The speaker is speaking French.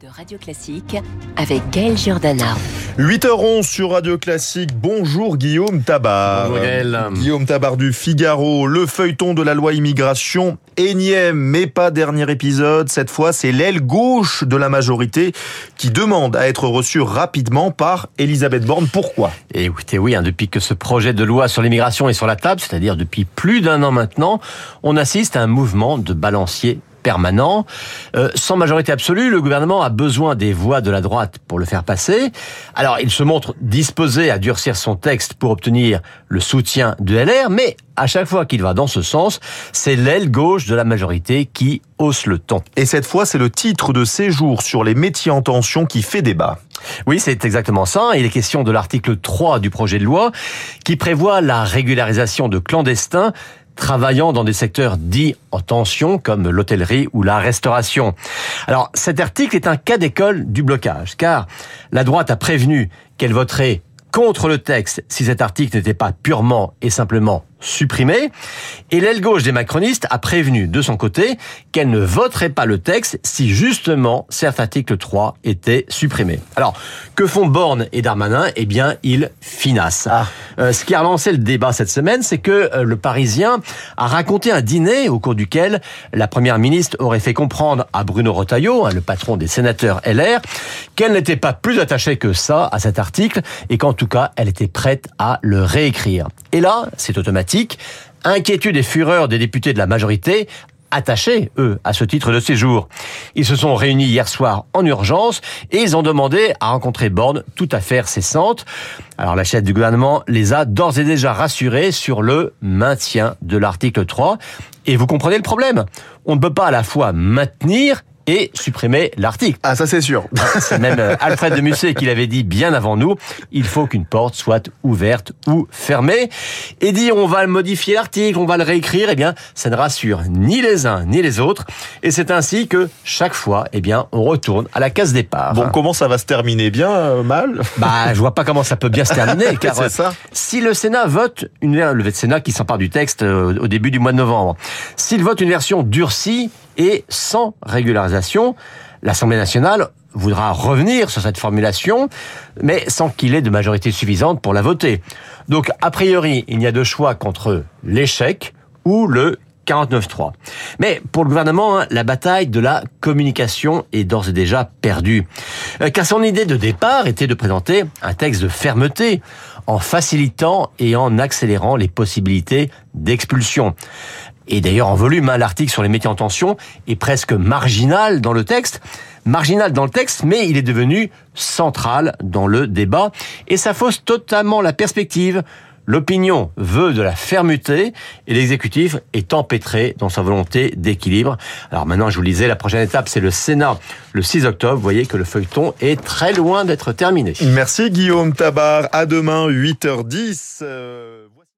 de Radio Classique avec Gaël Giordana. 8h11 sur Radio Classique. Bonjour Guillaume Tabar. Bonjour Gaël. Guillaume Tabar du Figaro. Le feuilleton de la loi immigration. Énième, mais pas dernier épisode. Cette fois, c'est l'aile gauche de la majorité qui demande à être reçue rapidement par Elisabeth Borne. Pourquoi? Et écoutez, oui, hein, depuis que ce projet de loi sur l'immigration est sur la table, c'est-à-dire depuis plus d'un an maintenant, on assiste à un mouvement de balancier permanent. Euh, sans majorité absolue, le gouvernement a besoin des voix de la droite pour le faire passer. Alors, il se montre disposé à durcir son texte pour obtenir le soutien de LR, mais à chaque fois qu'il va dans ce sens, c'est l'aile gauche de la majorité qui hausse le ton. Et cette fois, c'est le titre de séjour sur les métiers en tension qui fait débat. Oui, c'est exactement ça. Il est question de l'article 3 du projet de loi qui prévoit la régularisation de clandestins travaillant dans des secteurs dits en tension comme l'hôtellerie ou la restauration. Alors cet article est un cas d'école du blocage car la droite a prévenu qu'elle voterait contre le texte si cet article n'était pas purement et simplement supprimé. Et l'aile gauche des macronistes a prévenu de son côté qu'elle ne voterait pas le texte si justement cet article 3 était supprimé. Alors, que font Borne et Darmanin? Eh bien, ils finassent. Ah. Euh, ce qui a relancé le débat cette semaine, c'est que euh, le Parisien a raconté un dîner au cours duquel la Première ministre aurait fait comprendre à Bruno Retailleau, hein, le patron des sénateurs LR, qu'elle n'était pas plus attachée que ça à cet article et qu'en tout cas, elle était prête à le réécrire. Et là, c'est automatique. Inquiétude et fureur des députés de la majorité attachés, eux, à ce titre de séjour. Ils se sont réunis hier soir en urgence et ils ont demandé à rencontrer Borne tout à fait cessante. Alors la chef du gouvernement les a d'ores et déjà rassurés sur le maintien de l'article 3. Et vous comprenez le problème. On ne peut pas à la fois maintenir et supprimer l'article. Ah, ça c'est sûr. C'est même euh, Alfred de Musset qui l'avait dit bien avant nous. Il faut qu'une porte soit ouverte ou fermée. Et dire on va modifier l'article, on va le réécrire, eh bien, ça ne rassure ni les uns ni les autres. Et c'est ainsi que chaque fois, eh bien, on retourne à la case départ. Bon, comment ça va se terminer? Bien, euh, mal? Bah, je vois pas comment ça peut bien se terminer. car ça. si le Sénat vote une le Sénat qui s'empare du texte euh, au début du mois de novembre, s'il vote une version durcie, et sans régularisation. L'Assemblée nationale voudra revenir sur cette formulation, mais sans qu'il ait de majorité suffisante pour la voter. Donc, a priori, il n'y a de choix contre l'échec ou le 49-3. Mais pour le gouvernement, hein, la bataille de la communication est d'ores et déjà perdue. Euh, car son idée de départ était de présenter un texte de fermeté en facilitant et en accélérant les possibilités d'expulsion. Et d'ailleurs, en volume, hein, l'article sur les métiers en tension est presque marginal dans le texte. Marginal dans le texte, mais il est devenu central dans le débat. Et ça fausse totalement la perspective. L'opinion veut de la fermeté et l'exécutif est empêtré dans sa volonté d'équilibre. Alors maintenant, je vous le disais, la prochaine étape, c'est le Sénat le 6 octobre. Vous voyez que le feuilleton est très loin d'être terminé. Merci Guillaume Tabar. À demain, 8h10.